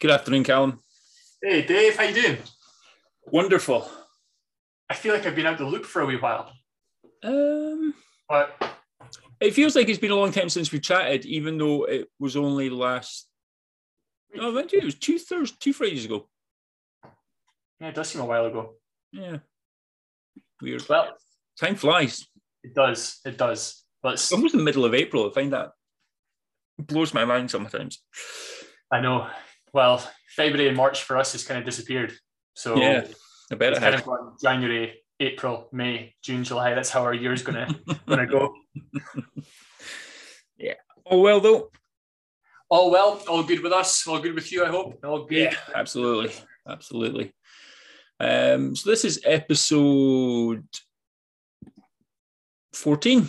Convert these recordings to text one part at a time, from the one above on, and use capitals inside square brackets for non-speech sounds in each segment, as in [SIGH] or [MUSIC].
Good afternoon, Callum. Hey, Dave, how you doing? Wonderful. I feel like I've been out of the loop for a wee while. Um, But it feels like it's been a long time since we chatted, even though it was only last. No, went it was two Thursdays, two Fridays ago. yeah, it does seem a while ago. Yeah, weird. Well, Time flies. it does. It does. But It's almost the middle of April. I find that blows my mind sometimes. I know. Well, February and March for us has kind of disappeared. So Yeah, I bet it's it kind has. of gone January, April, May, June, July. That's how our year's gonna [LAUGHS] gonna go. [LAUGHS] Yeah. Oh well, though. All well, all good with us, all good with you, I hope. All good. Yeah, absolutely, absolutely. Um, so this is episode fourteen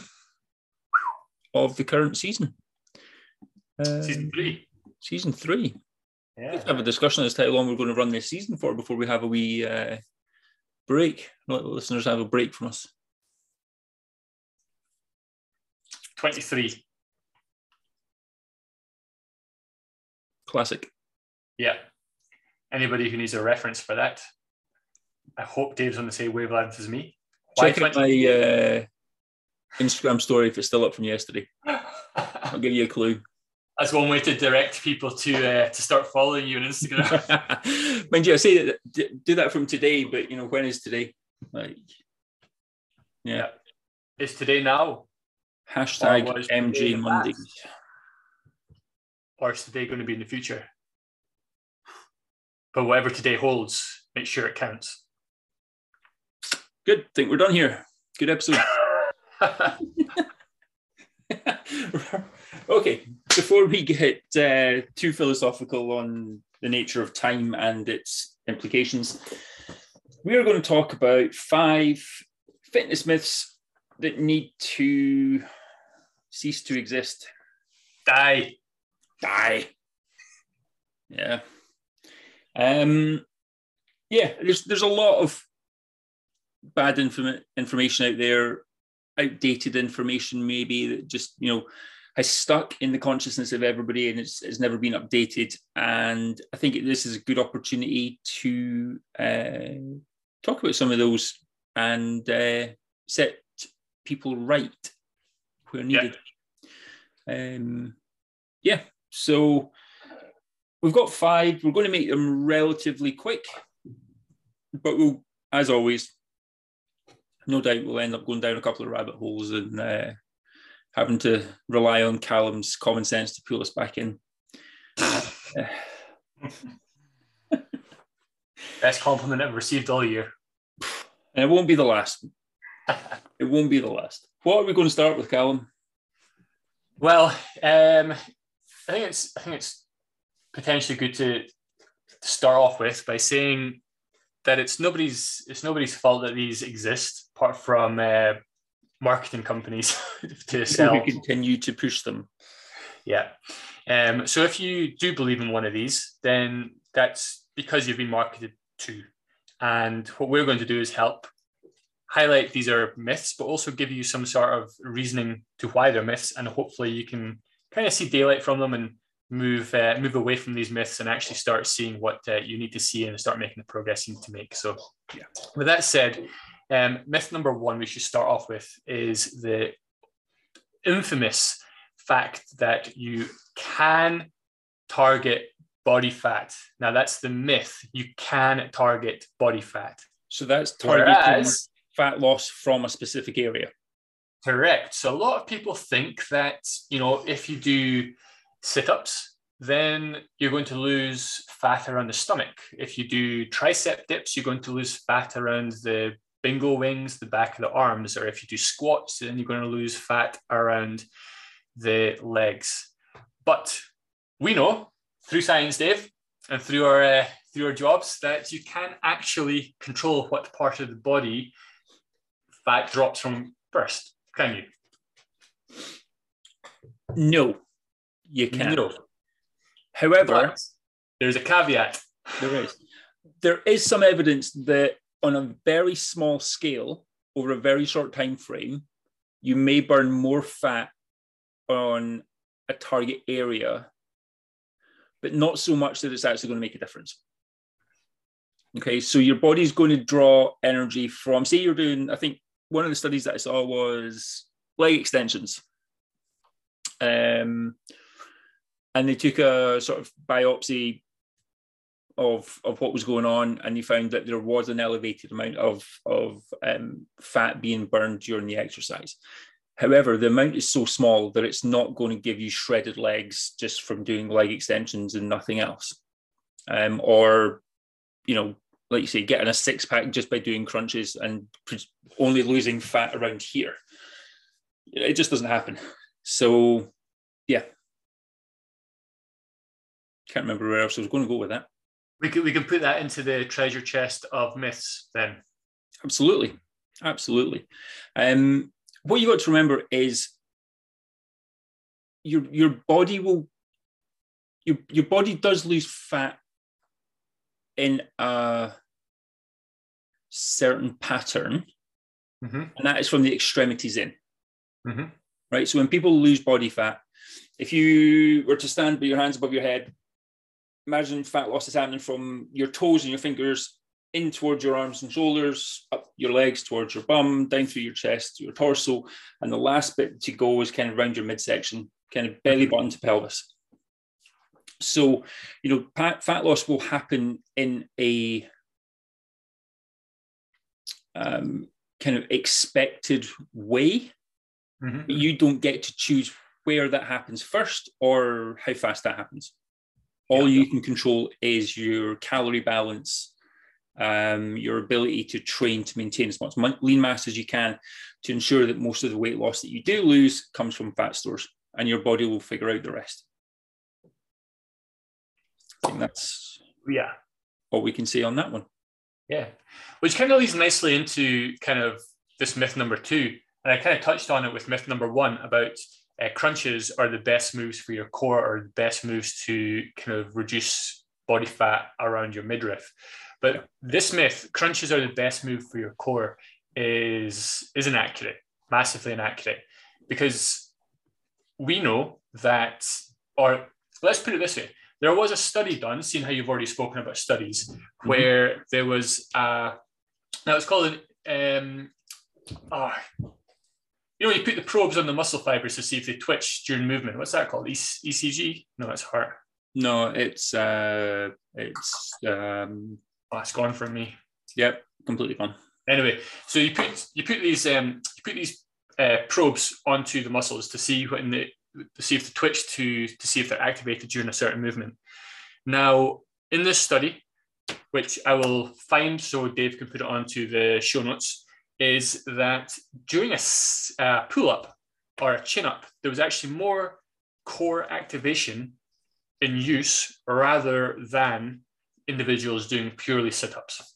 of the current season. Um, Season three. season three. Yeah. Let's have a discussion as to how long we're going to run this season for before we have a wee uh, break. Let the listeners have a break from us. 23. Classic. Yeah. Anybody who needs a reference for that, I hope Dave's on the same wavelength as me. Why Check out my uh, Instagram story if it's still up from yesterday. [LAUGHS] I'll give you a clue. That's one way to direct people to uh, to start following you on Instagram. [LAUGHS] Mind you, I say that do that from today, but you know when is today? Like, yeah. Yeah. Is today now, Hashtag MJ past? or is today going to be in the future? But whatever today holds, make sure it counts. Good. Think we're done here. Good episode. [LAUGHS] [LAUGHS] okay, before we get uh, too philosophical on the nature of time and its implications, we are going to talk about five fitness myths that need to cease to exist. Die. Die. Yeah. Um. Yeah. There's there's a lot of bad inform- information out there, outdated information maybe that just you know has stuck in the consciousness of everybody and it's, it's never been updated. And I think this is a good opportunity to uh, talk about some of those and uh, set people right where Yeah. needed. Um, yeah. So we've got five. We're going to make them relatively quick, but we'll, as always, no doubt we'll end up going down a couple of rabbit holes and uh, having to rely on Callum's common sense to pull us back in. [LAUGHS] Best compliment I've received all year. And it won't be the last. [LAUGHS] It won't be the last. What are we going to start with, Callum? Well, um, I think it's I think it's potentially good to, start off with by saying that it's nobody's it's nobody's fault that these exist, apart from uh, marketing companies [LAUGHS] to [LAUGHS] sell. we continue to push them. Yeah. Um, so if you do believe in one of these, then that's because you've been marketed to. And what we're going to do is help highlight these are myths, but also give you some sort of reasoning to why they're myths, and hopefully you can kind of see daylight from them and move uh, move away from these myths and actually start seeing what uh, you need to see and start making the progress you need to make. So, Yeah. With that said, um, myth number one we should start off with is the infamous fact that you can target body fat. Now that's the myth. You can target body fat. So that's targeting Whereas, fat loss from a specific area. correct. So a lot of people think that, you know, if you do sit-ups, then you're going to lose fat around the stomach. If you do tricep dips, you're going to lose fat around the bingo wings, the back of the arms. Or if you do squats, then you're going to lose fat around the legs. But we know through science, Dave, and through our uh, through our jobs that you can actually control what part of the body fat drops from first. Can you? No, you can't. No. However, But there's a caveat. there is there is some evidence that on a very small scale, over a very short time frame, you may burn more fat on a target area but not so much that it's actually going to make a difference. Okay, so your body's going to draw energy from, say, you're doing, I think one of the studies that I saw was leg extensions. Um, and they took a sort of biopsy of of what was going on, and you found that there was an elevated amount of of um, fat being burned during the exercise. However, the amount is so small that it's not going to give you shredded legs just from doing leg extensions and nothing else, um, or you know, like you say, getting a six pack just by doing crunches and only losing fat around here. It just doesn't happen. So, yeah, can't remember where else I was going to go with that. We can we can put that into the treasure chest of myths then. Absolutely, absolutely. Um, what you got to remember is your your body will your your body does lose fat in a certain pattern, mm-hmm. and that is from the extremities in. Mm-hmm. Right. So when people lose body fat, if you were to stand with your hands above your head imagine fat loss is happening from your toes and your fingers in towards your arms and shoulders, up your legs towards your bum, down through your chest your torso. And the last bit to go is kind of around your midsection, kind of belly button to pelvis. So, you know, fat loss will happen in a um, kind of expected way. Mm-hmm. You don't get to choose where that happens first or how fast that happens. All yeah. you can control is your calorie balance, um, your ability to train to maintain as much lean mass as you can to ensure that most of the weight loss that you do lose comes from fat stores and your body will figure out the rest. I think that's yeah all we can say on that one. Yeah, which kind of leads nicely into kind of this myth number two. And I kind of touched on it with myth number one about uh, crunches are the best moves for your core or the best moves to kind of reduce body fat around your midriff. But this myth, crunches are the best move for your core, is is inaccurate, massively inaccurate, because we know that, or let's put it this way: there was a study done, seeing how you've already spoken about studies, mm-hmm. where there was a now it's called an um, oh, you know, you put the probes on the muscle fibers to see if they twitch during movement. What's that called? E- ECG? No, it's heart. No, it's uh, it's um, oh, it's gone from me. Yep, completely gone. Anyway, so you put you put these um, you put these uh, probes onto the muscles to see when the to see if they twitch to to see if they're activated during a certain movement. Now, in this study, which I will find so Dave can put it onto the show notes, is that during a uh, pull up or a chin up, there was actually more core activation in use rather than individuals doing purely sit ups.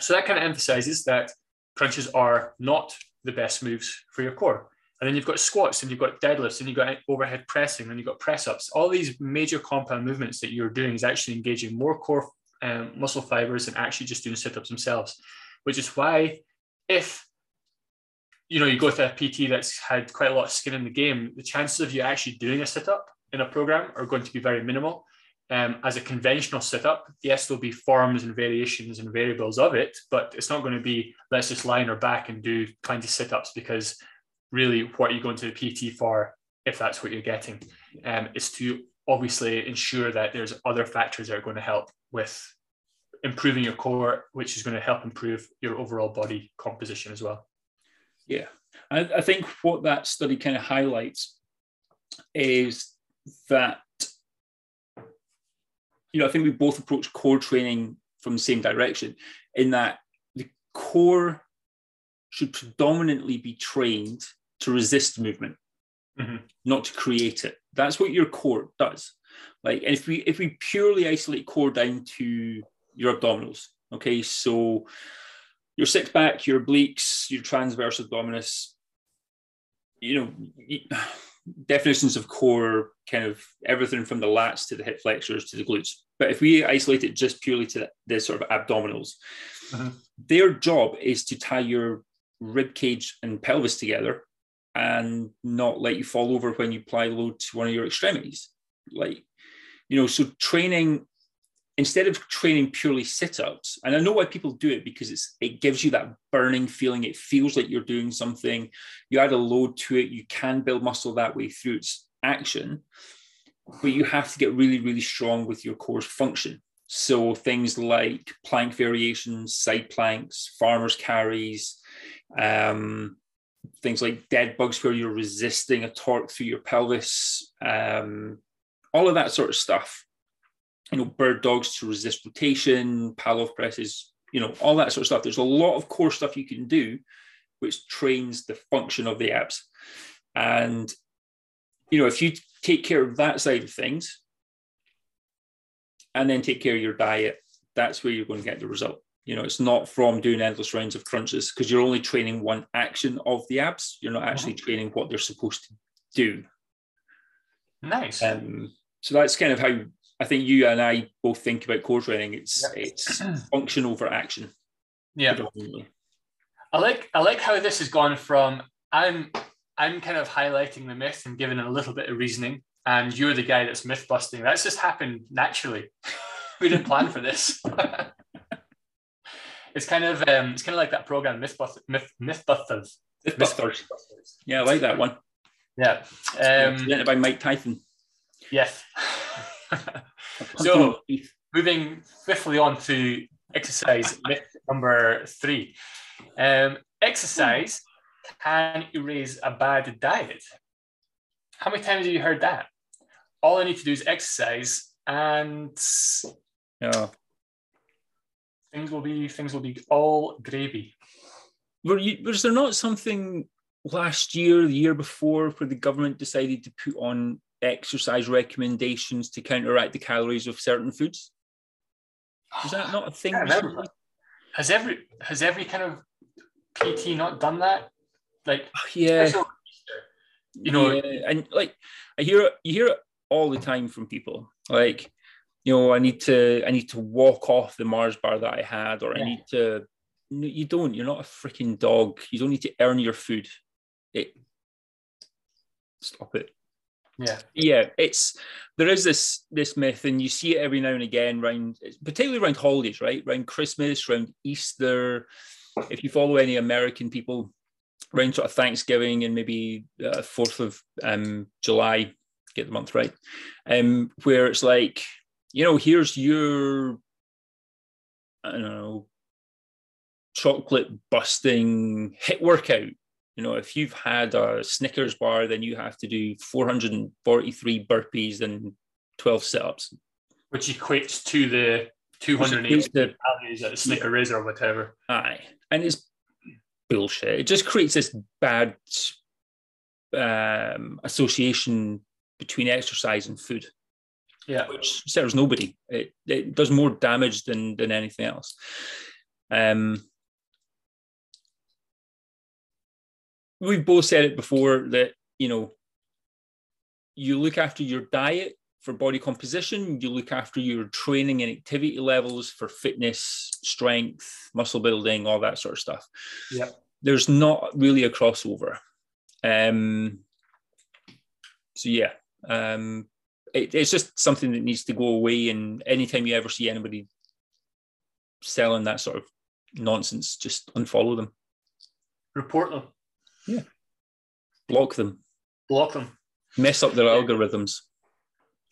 So that kind of emphasizes that crunches are not the best moves for your core. And then you've got squats and you've got deadlifts and you've got overhead pressing and you've got press ups. All these major compound movements that you're doing is actually engaging more core um, muscle fibers than actually just doing sit ups themselves, which is why if you know you go to a PT that's had quite a lot of skin in the game, the chances of you actually doing a sit up in a program are going to be very minimal. Um, as a conventional sit up, yes, there'll be forms and variations and variables of it, but it's not going to be let's just on our back and do 20 sit ups because really what are you going to the PT for if that's what you're getting? Um, is to obviously ensure that there's other factors that are going to help with improving your core, which is going to help improve your overall body composition as well. Yeah. I, I think what that study kind of highlights is that, you know, I think we both approach core training from the same direction in that the core should predominantly be trained to resist movement, mm-hmm. not to create it. That's what your core does. Like, and if we if we purely isolate core down to your abdominals. Okay, so your six pack, your obliques, your transverse abdominis, you know, [SIGHS] definitions of core, kind of everything from the lats to the hip flexors to the glutes. But if we isolate it just purely to the, the sort of abdominals, uh-huh. their job is to tie your rib cage and pelvis together and not let you fall over when you apply load to one of your extremities. Like You know, so training instead of training purely sit-ups, and I know why people do it because it's it gives you that burning feeling. It feels like you're doing something. You add a load to it. You can build muscle that way through its action, but you have to get really, really strong with your core's function. So things like plank variations, side planks, farmers carries, um, things like dead bugs where you're resisting a torque through your pelvis, um, all of that sort of stuff you know, bird dogs to resist rotation, Pallof presses, you know, all that sort of stuff. There's a lot of core stuff you can do, which trains the function of the abs. And, you know, if you take care of that side of things and then take care of your diet, that's where you're going to get the result. You know, it's not from doing endless rounds of crunches because you're only training one action of the abs. You're not actually mm-hmm. training what they're supposed to do. Nice. Um, so that's kind of how I think you and I both think about core training. It's yeah. it's [CLEARS THROAT] function over action. Yeah. I like I like how this has gone from I'm I'm kind of highlighting the myth and giving it a little bit of reasoning, and you're the guy that's myth busting. That's just happened naturally. [LAUGHS] we didn't plan for this. [LAUGHS] it's kind of um, it's kind of like that program Mythbusters. Myth, Mythbusters. Mythbusters. Yeah, I like that one. Yeah. Um, Presented by Mike Tyson. Yes. [LAUGHS] so moving swiftly on to exercise [LAUGHS] myth number three. Um, exercise can erase a bad diet. How many times have you heard that? All I need to do is exercise and yeah. things will be things will be all gravy. Were you, was there not something last year, the year before, where the government decided to put on exercise recommendations to counteract the calories of certain foods? Is that not a [SIGHS] thing? Has every has every kind of PT not done that? Like oh, yeah, you know, yeah. and like I hear you hear it all the time from people. Like, you know, I need to I need to walk off the Mars bar that I had, or yeah. I need to. No, you don't. You're not a freaking dog. You don't need to earn your food. It. Stop it. Yeah, yeah. It's there is this this myth, and you see it every now and again, around particularly around holidays, right? Around Christmas, around Easter. If you follow any American people, around sort of Thanksgiving and maybe uh, Fourth of um, July, get the month right, um, where it's like, you know, here's your, I don't know, chocolate busting HIIT workout you know, if you've had a Snickers bar, then you have to do 443 burpees and 12 sit-ups. Which equates to the 280 calories at a Snicker is or whatever. Aye. And it's bullshit. It just creates this bad um, association between exercise and food. Yeah. Which serves nobody. It, it does more damage than, than anything else. Um, we've both said it before that you know you look after your diet for body composition you look after your training and activity levels for fitness strength muscle building all that sort of stuff. Yeah there's not really a crossover. Um so yeah um it, it's just something that needs to go away and anytime you ever see anybody selling that sort of nonsense just unfollow them. Report them yeah. Block them. Block them. Mess up their algorithms.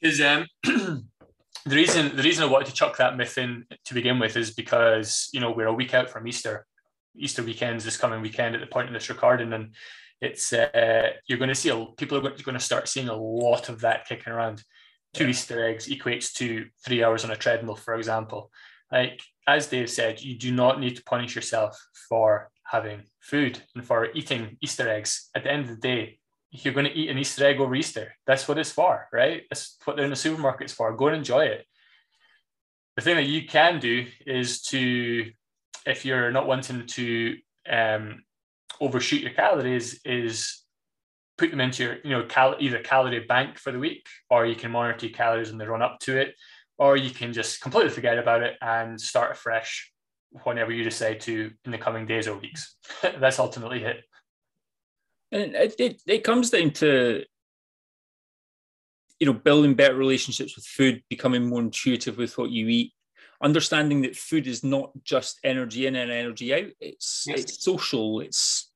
Because um, [CLEARS THROAT] the reason the reason I wanted to chuck that myth in to begin with is because you know we're a week out from Easter. Easter weekends this coming weekend at the point of this recording, and it's uh, you're going to see a, people are going to start seeing a lot of that kicking around. Two Easter eggs equates to three hours on a treadmill, for example. Like as Dave said, you do not need to punish yourself for having food and for eating Easter eggs. At the end of the day, you're going to eat an Easter egg over Easter. That's what it's for, right? That's what they're in the supermarkets for. Go and enjoy it. The thing that you can do is to, if you're not wanting to um, overshoot your calories, is put them into your, you know, cal- either calorie bank for the week, or you can monitor your calories in the run up to it, or you can just completely forget about it and start afresh whenever you decide to in the coming days or weeks. [LAUGHS] That's ultimately it. And it, it, it comes down to you know, building better relationships with food, becoming more intuitive with what you eat, understanding that food is not just energy in and energy out. It's yes. it's social. It's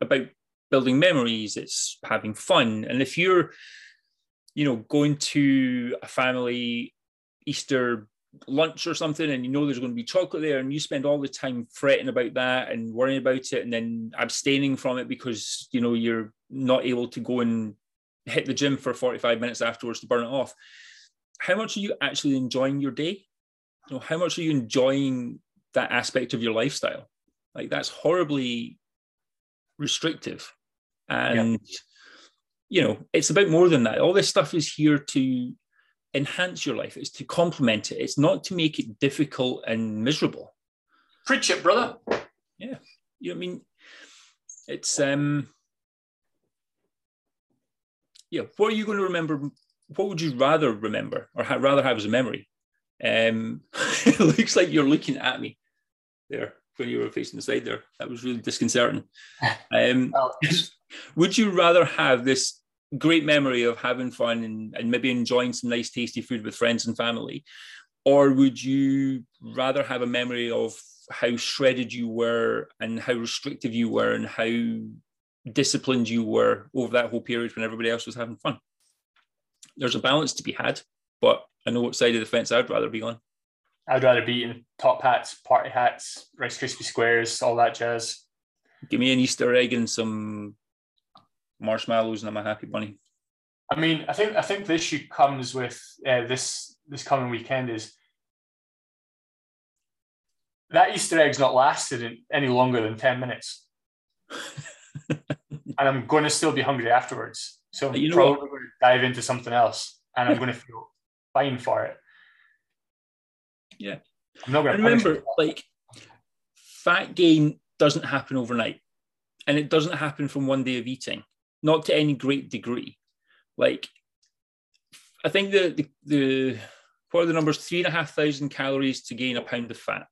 about building memories. It's having fun. And if you're, you know, going to a family Easter lunch or something and you know there's going to be chocolate there and you spend all the time fretting about that and worrying about it and then abstaining from it because you know you're not able to go and hit the gym for 45 minutes afterwards to burn it off. How much are you actually enjoying your day? You know how much are you enjoying that aspect of your lifestyle? Like that's horribly restrictive and yeah. you know it's about more than that. All this stuff is here to enhance your life. It's to complement it. It's not to make it difficult and miserable. Preach it, brother. Yeah. You know I mean? It's um yeah, what are you going to remember? What would you rather remember or ha- rather have as a memory? Um, [LAUGHS] it looks like you're looking at me there when you were facing the side there. That was really disconcerting. [LAUGHS] Um, [LAUGHS] would you rather have this great memory of having fun and, and maybe enjoying some nice tasty food with friends and family? Or would you rather have a memory of how shredded you were and how restrictive you were and how disciplined you were over that whole period when everybody else was having fun? There's a balance to be had but i know what side of the fence i'd rather be on. I'd rather be in top hats party hats rice krispie squares all that jazz. Give me an easter egg and some marshmallows and I'm a happy bunny. I mean, I think I think the issue comes with uh, this this coming weekend is that Easter egg's not lasted any longer than ten minutes, [LAUGHS] and I'm going to still be hungry afterwards. So I'm you know probably what? going to dive into something else, and I'm going to feel fine for it. Yeah, I'm not going to remember like fat gain doesn't happen overnight, and it doesn't happen from one day of eating not to any great degree. Like, I think the, the, the what are the numbers? Three and a half thousand calories to gain a pound of fat.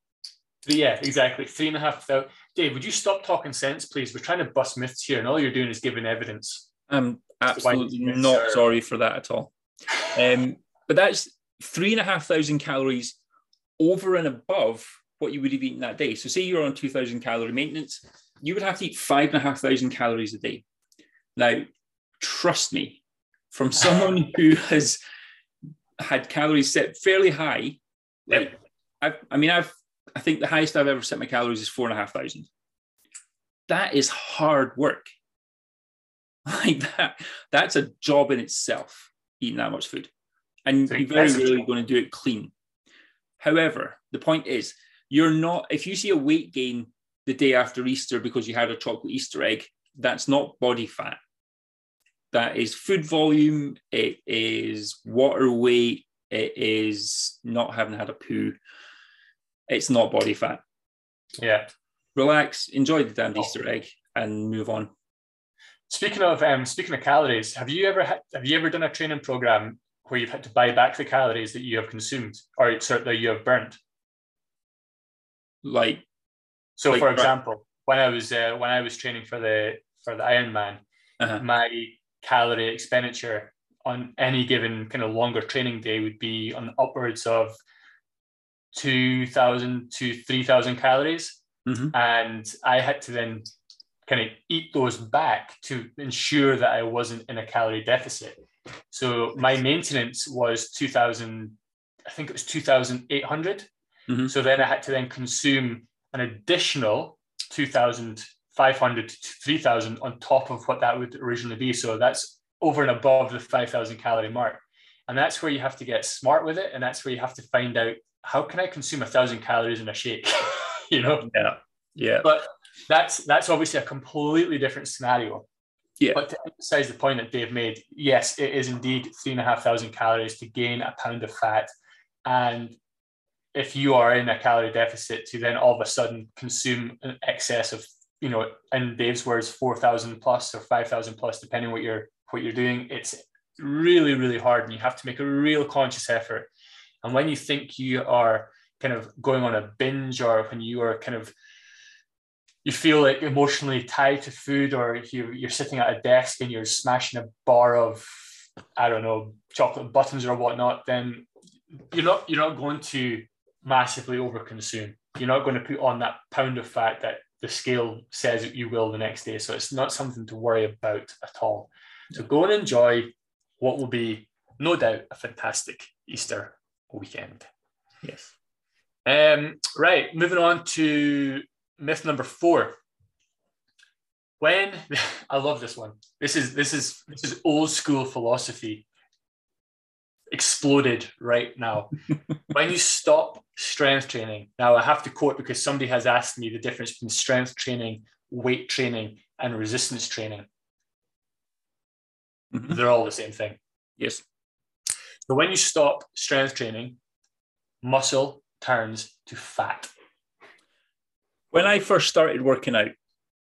Yeah, exactly. Three and a half thousand. Dave, would you stop talking sense, please? We're trying to bust myths here, and all you're doing is giving evidence. I'm absolutely not are... sorry for that at all. Um, but that's three and a half thousand calories over and above what you would have eaten that day. So, say you're on 2,000 calorie maintenance, you would have to eat five and a half thousand calories a day. Now, trust me, from someone [LAUGHS] who has had calories set fairly high, like I've, I mean, I've, I think the highest I've ever set my calories is four and a half thousand. That is hard work. [LAUGHS] Like that, that's a job in itself, eating that much food. And you're very rarely going to do it clean. However, the point is, you're not, if you see a weight gain the day after Easter because you had a chocolate Easter egg, that's not body fat that is food volume, it is water weight, it is not having had a poo. It's not body fat. Yeah. Relax, enjoy the damn oh. Easter egg, and move on. Speaking of um, speaking of calories, have you ever had, have you ever done a training program where you've had to buy back the calories that you have consumed or sorry, that you have burnt? Like, so like, for example, when I was uh, when I was training for the for the Ironman, uh-huh. my calorie expenditure on any given kind of longer training day would be on upwards of 2000 to 3000 calories mm-hmm. and i had to then kind of eat those back to ensure that i wasn't in a calorie deficit so my maintenance was 2000 i think it was 2800 mm-hmm. so then i had to then consume an additional 2000 500 to 3000 on top of what that would originally be. So that's over and above the 5000 calorie mark. And that's where you have to get smart with it. And that's where you have to find out how can I consume a thousand calories in a shake? [LAUGHS] you know? Yeah. Yeah. But that's that's obviously a completely different scenario. Yeah. But to emphasize the point that Dave made, yes, it is indeed three and a half thousand calories to gain a pound of fat. And if you are in a calorie deficit to then all of a sudden consume an excess of you know, in Dave's words, four thousand plus or five thousand plus, depending what you're what you're doing. It's really really hard, and you have to make a real conscious effort. And when you think you are kind of going on a binge, or when you are kind of you feel like emotionally tied to food, or you, you're sitting at a desk and you're smashing a bar of I don't know, chocolate buttons or whatnot, then you're not you're not going to massively overconsume. You're not going to put on that pound of fat that the scale says that you will the next day. So it's not something to worry about at all. So go and enjoy what will be no doubt a fantastic Easter weekend. Yes. Um, right, moving on to myth number four. When [LAUGHS] I love this one. This is this is this is old school philosophy exploded right now. [LAUGHS] when you stop strength training, now I have to quote because somebody has asked me the difference between strength training, weight training, and resistance training. Mm-hmm. They're all the same thing. Yes. So when you stop strength training, muscle turns to fat. When I first started working out,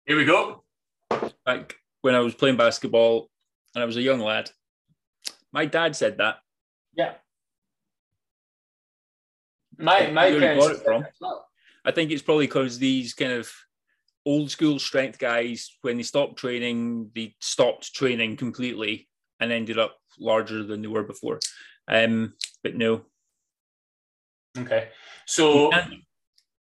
here we go. Like when I was playing basketball and I was a young lad, my dad said that yeah. My my parents got it from. I think it's probably because these kind of old school strength guys, when they stopped training, they stopped training completely and ended up larger than they were before. Um, but no. Okay. So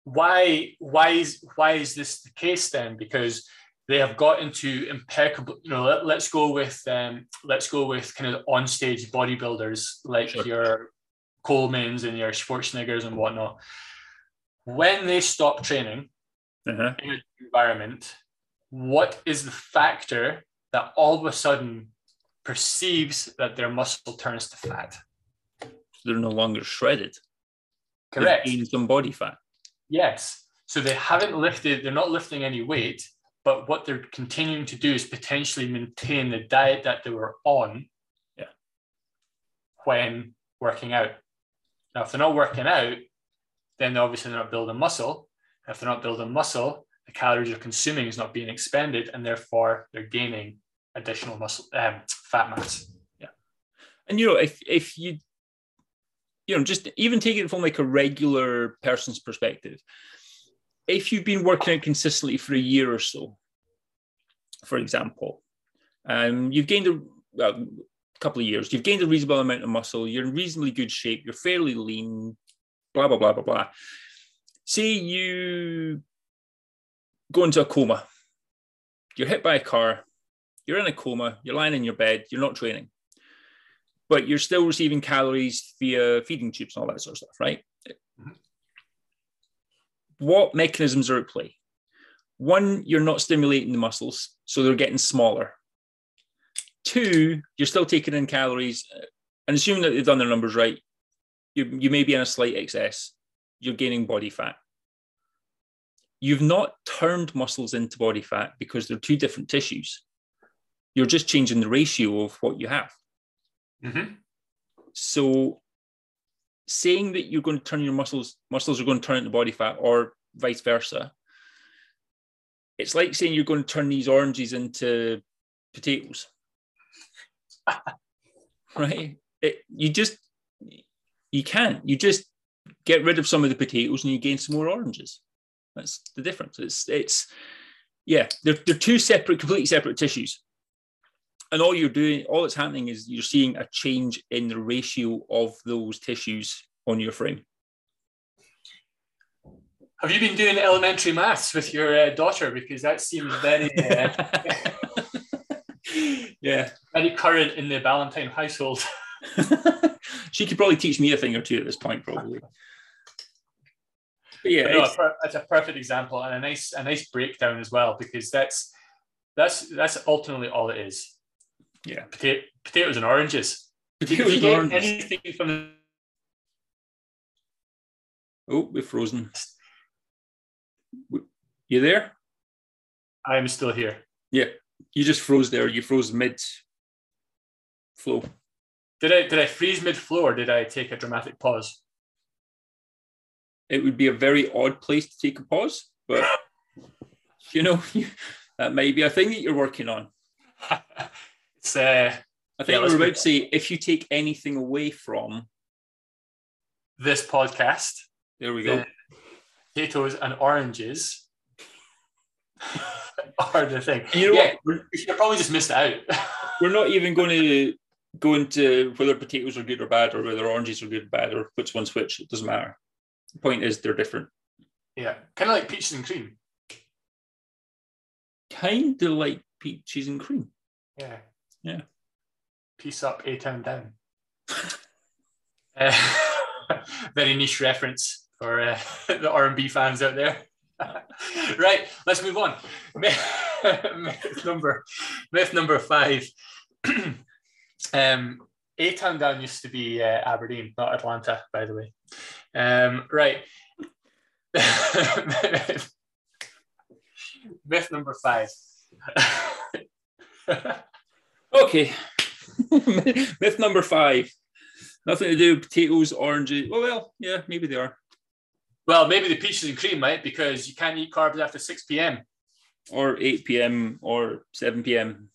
why why is why is this the case then? Because they have got into impeccable. You know, let, us go with um, let's go with kind of on stage bodybuilders like sure. your Colemans and your Schwarzeneggers and whatnot. When they stop training uh-huh. in an environment, what is the factor that all of a sudden perceives that their muscle turns to fat? They're no longer shredded. Correct. They've gained some body fat. Yes. So they haven't lifted, they're not lifting any weight, but what they're continuing to do is potentially maintain the diet that they were on yeah. when working out. Now, if they're not working out, then obviously they're not building muscle. If they're not building muscle, the calories they're consuming is not being expended, and therefore they're gaining additional muscle um, fat mass. Yeah, and you know if if you you know just even take it from like a regular person's perspective, if you've been working out consistently for a year or so, for example, um, you've gained a well, couple of years, you've gained a reasonable amount of muscle, you're in reasonably good shape, you're fairly lean, blah, blah, blah, blah, blah. Say you go into a coma, you're hit by a car, you're in a coma, you're lying in your bed, you're not training, but you're still receiving calories via feeding tubes and all that sort of stuff, right? What mechanisms are at play? One, you're not stimulating the muscles, so they're getting smaller. Two, you're still taking in calories, uh, and assuming that they've done their numbers right, you, you may be in a slight excess. You're gaining body fat. You've not turned muscles into body fat because they're two different tissues. You're just changing the ratio of what you have. Mm-hmm. So saying that you're going to turn your muscles, muscles are going to turn into body fat, or vice versa. It's like saying you're going to turn these oranges into potatoes, [LAUGHS] right? It, you just you can't. You just get rid of some of the potatoes and you gain some more oranges. That's the difference. It's it's yeah, they're they're two separate, completely separate tissues and all you're doing, all that's happening is you're seeing a change in the ratio of those tissues on your frame. Have you been doing elementary maths with your uh, daughter? Because that seems very, uh, [LAUGHS] yeah, very current in the Valentine household. [LAUGHS] she could probably teach me a thing or two at this point, probably. But yeah, no, it's, a perfect example and a nice, a nice breakdown as well because that's that's that's ultimately all it is. Yeah. Potato, potatoes and oranges. Potatoes and oranges. Anything from the... Oh, we're frozen. You there? I am still here. Yeah. You just froze there. You froze mid flow. Did I did I freeze mid flow or did I take a dramatic pause? It would be a very odd place to take a pause, but you know, [LAUGHS] that may be a thing that you're working on. [LAUGHS] It's, uh, I think yeah, we are about to say if you take anything away from this podcast, there we go. Potatoes and oranges [LAUGHS] are the thing. You know yeah, what? We should probably just missed out. [LAUGHS] we're not even going to go into whether potatoes are good or bad, or whether oranges are good or bad, or which one's which. It doesn't matter. The point is they're different. Yeah, kind of like peaches and cream. Kind of like peaches and cream. Yeah. Yeah. Peace up, A town down. uh, [LAUGHS] very niche reference for uh, [LAUGHS] the R and B fans out there. [LAUGHS] right, let's move on. myth number, myth number five. [CLEARS THROAT] um, A Town Down used to be uh, Aberdeen, not Atlanta, by the way. Um, right. myth number five. Okay. [LAUGHS] myth number five. Nothing to do with potatoes, oranges. Well, well, yeah, maybe they are. Well, maybe the peaches and cream, right? Because you can't eat carbs after 6 p.m. Or 8 p.m. or 7 p.m.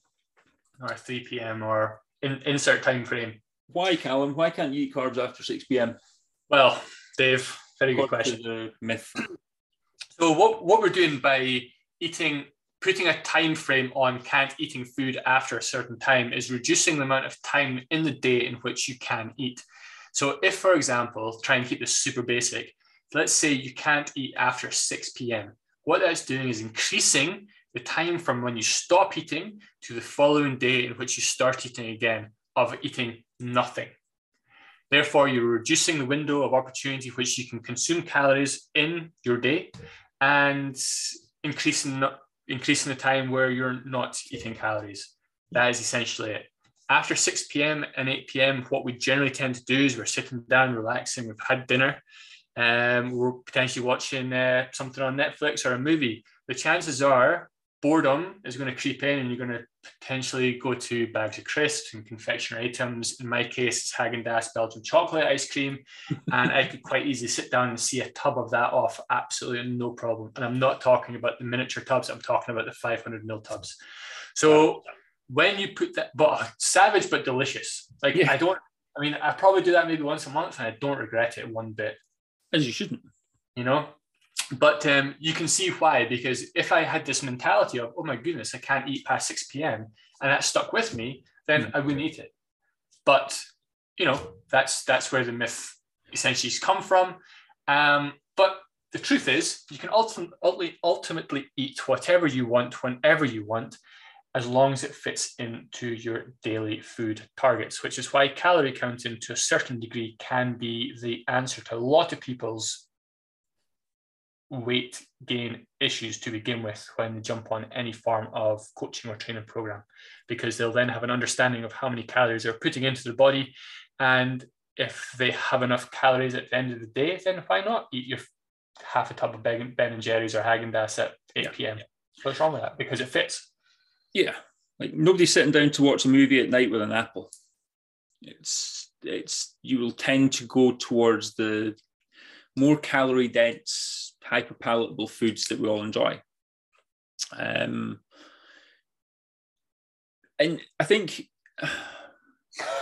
Or 3 p.m. or in, insert time frame. Why, Callum? Why can't you eat carbs after 6 p.m.? Well, Dave, very good question. The myth. So what, what we're doing by eating, putting a time frame on can't eating food after a certain time is reducing the amount of time in the day in which you can eat. So if, for example, try and keep this super basic, let's say you can't eat after 6 p.m. What that's doing is increasing the time from when you stop eating to the following day in which you start eating again of eating nothing. Therefore, you're reducing the window of opportunity which you can consume calories in your day and increasing, increasing the time where you're not eating calories. That is essentially it. After 6 p.m. and 8 p.m., what we generally tend to do is we're sitting down, relaxing, we've had dinner, um, we're potentially watching uh, something on Netflix or a movie, the chances are boredom is going to creep in and you're going to potentially go to bags of crisps and confectionery items. In my case, it's Haagen-Dazs Belgian chocolate ice cream. [LAUGHS] and I could quite easily sit down and see a tub of that off, absolutely no problem. And I'm not talking about the miniature tubs, I'm talking about the 500 mil tubs. So when you put that, but uh, savage but delicious. Like yeah. I don't, I mean, I probably do that maybe once a month and I don't regret it one bit as you shouldn't. You know, but um, you can see why because if I had this mentality of oh my goodness, I can't eat past six p.m. and that stuck with me, then mm. I wouldn't eat it. But you know, that's that's where the myth essentially has come from. Um, but the truth is, you can ultimately ultimately eat whatever you want whenever you want, as long as it fits into your daily food targets, which is why calorie counting to a certain degree can be the answer to a lot of people's weight gain issues to begin with when they jump on any form of coaching or training program, because they'll then have an understanding of how many calories they're putting into their body. And if they have enough calories at the end of the day, then why not eat your half a tub of Ben and Jerry's or Haagen-Dazs at 8 yeah. p.m.? What's wrong with that? Because it fits. Yeah, like nobody's sitting down to watch a movie at night with an apple. It's it's you will tend to go towards the more calorie dense, hyper palatable foods that we all enjoy. Um, and I think [LAUGHS]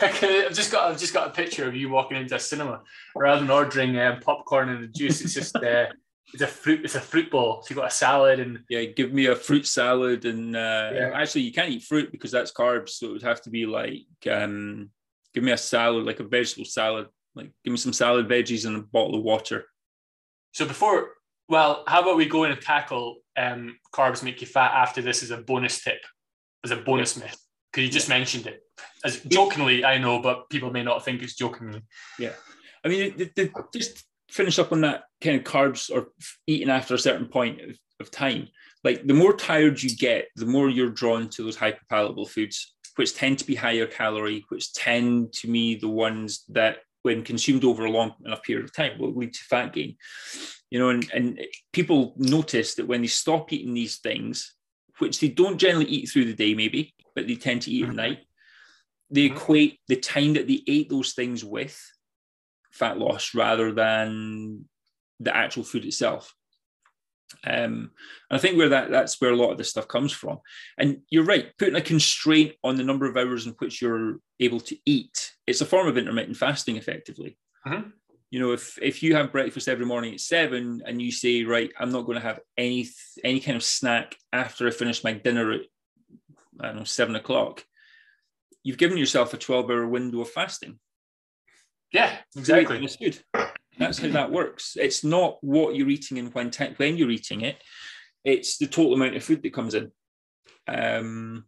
I've just got I've just got a picture of you walking into a cinema rather than ordering um, popcorn and a juice. It's just uh, [LAUGHS] it's a fruit it's a fruit bowl. So you got a salad and yeah, give me a fruit salad and uh, yeah. actually you can't eat fruit because that's carbs, so it would have to be like um, give me a salad like a vegetable salad. Like give me some salad veggies and a bottle of water. So before well, how about we go in and tackle um, carbs make you fat after this as a bonus tip, as a bonus myth? Because you just yeah. mentioned it as jokingly, I know, but people may not think it's jokingly. Yeah, I mean, the, the, just finish up on that kind of carbs or eating after a certain point of, of time. Like the more tired you get, the more you're drawn to those hyperpalatable foods, which tend to be higher calorie, which tend to me the ones that, when consumed over a long enough period of time, will lead to fat gain. You know, and, and people notice that when they stop eating these things, which they don't generally eat through the day, maybe, but they tend to eat at mm-hmm. night, they mm-hmm. equate the time that they ate those things with fat loss rather than the actual food itself. Um, and I think where that that's where a lot of this stuff comes from. And you're right, putting a constraint on the number of hours in which you're able to eat, it's a form of intermittent fasting, effectively. Mm-hmm. You know, if if you have breakfast every morning at seven and you say, right, I'm not going to have any any kind of snack after I finish my dinner at I don't know seven o'clock, you've given yourself a 12 hour window of fasting. Yeah, exactly. That's good. That's how that works. It's not what you're eating and when, te- when you're eating it, it's the total amount of food that comes in. Um,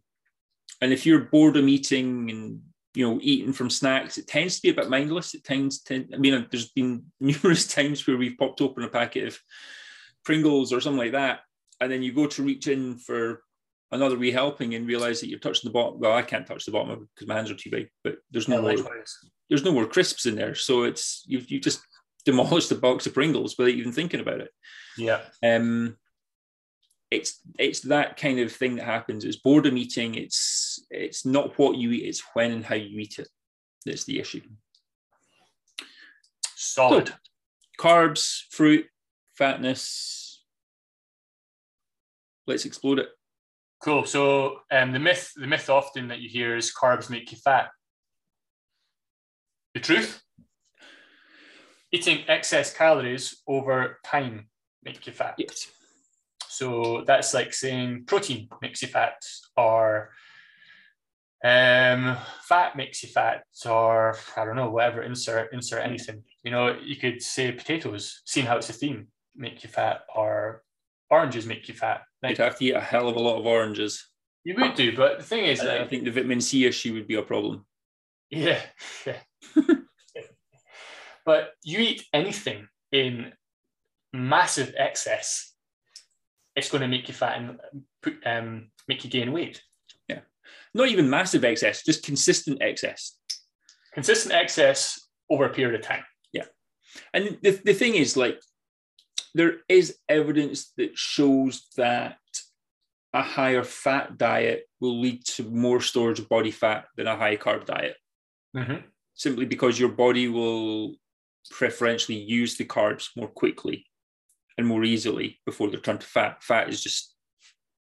and if you're boredom eating and you know eating from snacks, it tends to be a bit mindless. It tends to. I mean, there's been [LAUGHS] numerous times where we've popped open a packet of Pringles or something like that, and then you go to reach in for another wee helping and realize that you're touching the bottom. Well, I can't touch the bottom because my hands are too big, but there's no yeah, more. There's no more crisps in there, so it's you've you just demolished the box of Pringles without even thinking about it. Yeah. Um, it's it's that kind of thing that happens. It's boredom eating. It's it's not what you eat. It's when and how you eat it. That's the issue. Solid. So, carbs, fruit, fatness. Let's explode it. Cool. So um, the myth, the myth often that you hear is carbs make you fat. The truth? Eating excess calories over time make you fat. Yes. So that's like saying protein makes you fat, or um, fat makes you fat, or I don't know, whatever. Insert insert anything. You know, you could say potatoes, seeing how it's a theme, make you fat, or oranges make you fat. Like, You'd have to eat a hell of a lot of oranges. You would do, but the thing is, I, I think the vitamin C issue would be a problem. Yeah, [LAUGHS] yeah. [LAUGHS] but you eat anything in massive excess, it's going to make you fat and put, um, make you gain weight. Yeah, not even massive excess, just consistent excess. Consistent excess over a period of time. Yeah, and the the thing is, like, there is evidence that shows that a higher fat diet will lead to more storage of body fat than a high carb diet. Mm-hmm. Simply because your body will preferentially use the carbs more quickly and more easily before they're turned to fat. Fat is just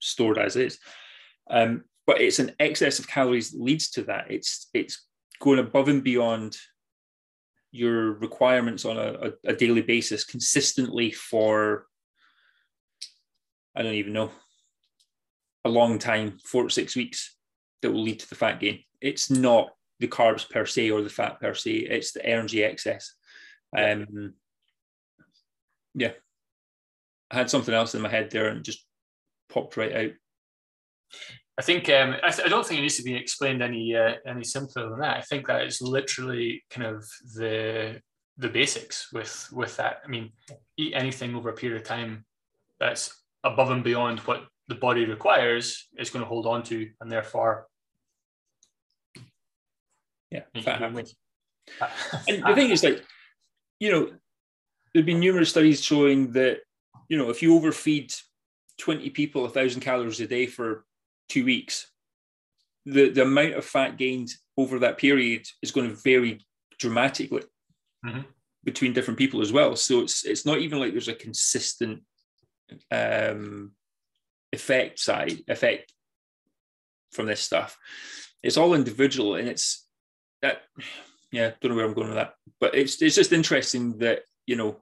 stored as is. Um, but it's an excess of calories that leads to that. It's it's going above and beyond your requirements on a, a, a daily basis consistently for I don't even know a long time, four to six weeks, that will lead to the fat gain. It's not the carbs per se or the fat per se, it's the energy excess. Um, yeah. I had something else in my head there and just popped right out. I think um, I, th- I, don't think it needs to be explained any uh, any simpler than that. I think that is literally kind of the the basics with with that. I mean, eat anything over a period of time that's above and beyond what the body requires is going to hold on to, and therefore, yeah, fat and the thing is, like, you know, there've been numerous studies showing that you know if you overfeed 20 people a thousand calories a day for two weeks, the, the amount of fat gained over that period is going to vary dramatically mm-hmm. between different people as well. So it's it's not even like there's a consistent um, effect side effect from this stuff. It's all individual, and it's that. Yeah, don't know where I'm going with that, but it's it's just interesting that you know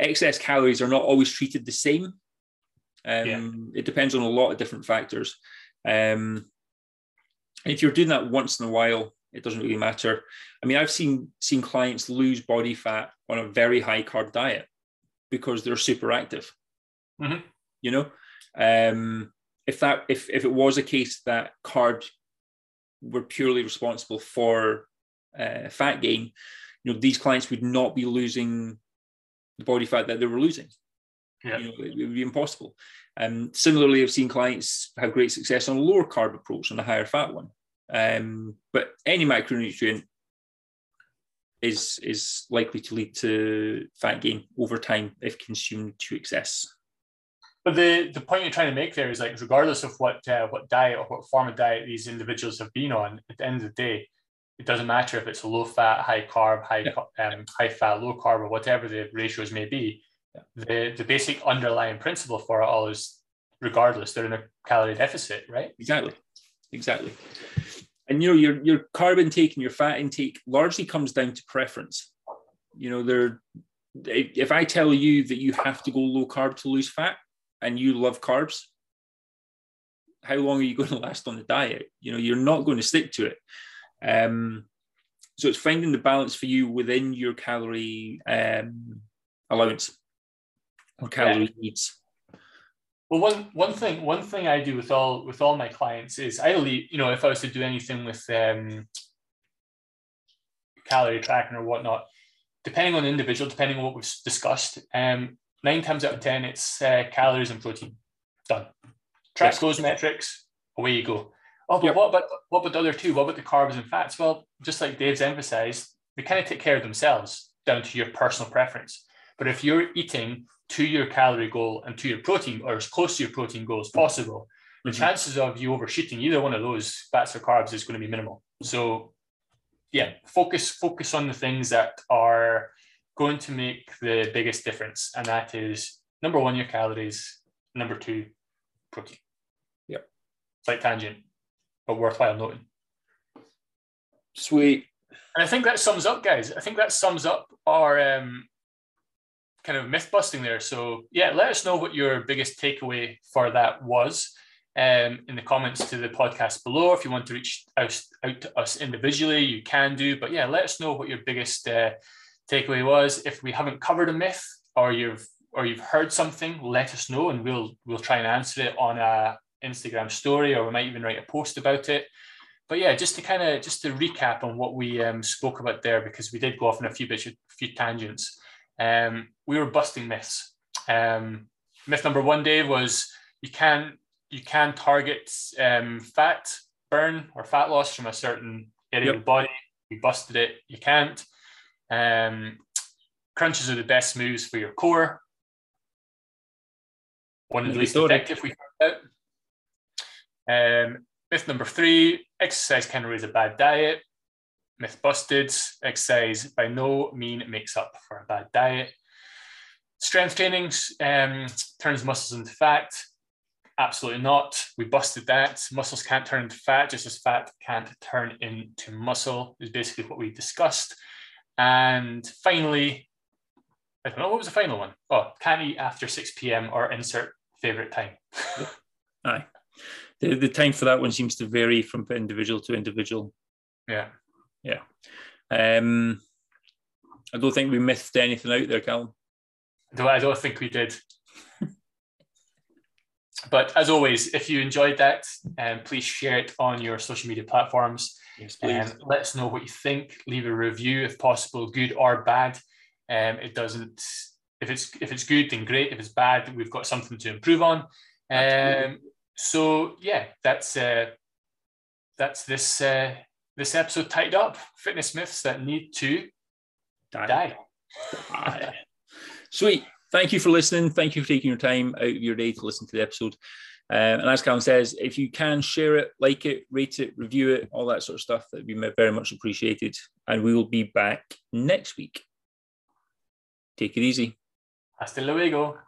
excess calories are not always treated the same um, yeah. It depends on a lot of different factors. Um, if you're doing that once in a while, it doesn't really matter. I mean, I've seen seen clients lose body fat on a very high carb diet because they're super active. Mm-hmm. You know, um, if that if if it was a case that carbs were purely responsible for uh, fat gain, you know, these clients would not be losing the body fat that they were losing. Yeah. You know, it, it would be impossible. Um, similarly, I've seen clients have great success on a lower carb approach and a higher fat one. Um, but any micronutrient is is likely to lead to fat gain over time if consumed to excess. But the, the point you're trying to make there is like regardless of what uh, what diet or what form of diet these individuals have been on, at the end of the day, it doesn't matter if it's a low fat, high carb, high yeah. um, high fat, low carb, or whatever the ratios may be the, the basic underlying principle for it all is regardless, they're in a calorie deficit, right? Exactly. Exactly. And you know, your your carb intake and your fat intake largely comes down to preference. You know, there if I tell you that you have to go low carb to lose fat and you love carbs, how long are you going to last on the diet? You know, you're not going to stick to it. Um, so it's finding the balance for you within your calorie um, allowance or calorie yeah. needs. Well, one one thing one thing I do with all with all my clients is I leave, you know if I was to do anything with um, calorie tracking or whatnot, depending on the individual, depending on what we've discussed, um, nine times out of ten it's uh, calories and protein. Done. Tracks yes. those metrics, away you go. Oh, but yep. what about what about the other two? What about the carbs and fats? Well, just like Dave's emphasized, they kind of take care of themselves down to your personal preference. But if you're eating to your calorie goal and to your protein, or as close to your protein goal as possible, the mm-hmm. chances of you overshooting either one of those fats or carbs is going to be minimal. So, yeah, focus focus on the things that are going to make the biggest difference, and that is number one, your calories. Number two, protein. Yep. Slight tangent but worthwhile noting. Sweet. And I think that sums up, guys. I think that sums up our um, kind of myth busting there. So yeah, let us know what your biggest takeaway for that was um, in the comments to the podcast below. If you want to reach out, out to us individually, you can do. But yeah, let us know what your biggest uh, takeaway was. If we haven't covered a myth or you've or you've heard something, let us know, and we'll we'll try and answer it on a Instagram story, or we might even write a post about it. But yeah, just to kind of just to recap on what we um, spoke about there, because we did go off on a few bits, a few tangents. Um, we were busting myths. Um, myth number one, Dave, was you can you can target um, fat burn or fat loss from a certain area yep. of the body. We busted it. You can't. Um, crunches are the best moves for your core. One of the least effective we found out. Um, myth number three exercise can raise a bad diet. Myth busted exercise by no mean makes up for a bad diet. Strength training um, turns muscles into fat. Absolutely not. We busted that. Muscles can't turn into fat, just as fat can't turn into muscle, is basically what we discussed. And finally, I don't know, what was the final one? Oh, can't eat after 6 p.m. or insert favorite time. Aye the, the time for that one seems to vary from individual to individual. Yeah. Yeah. Um, I don't think we missed anything out there, Callum. No, I don't think we did. but as always, if you enjoyed that, um, please share it on your social media platforms. Yes, please. Um, let us know what you think. Leave a review if possible, good or bad. Um, it doesn't. If it's if it's good, then great. If it's bad, we've got something to improve on. Um, so yeah, that's uh, that's this uh, this episode tied up. Fitness myths that need to die. die. die. Sweet. Thank you for listening. Thank you for taking your time out of your day to listen to the episode. Um, and as Callum says, if you can share it, like it, rate it, review it, all that sort of stuff, that'd be very much appreciated. And we will be back next week. Take it easy. Hasta luego.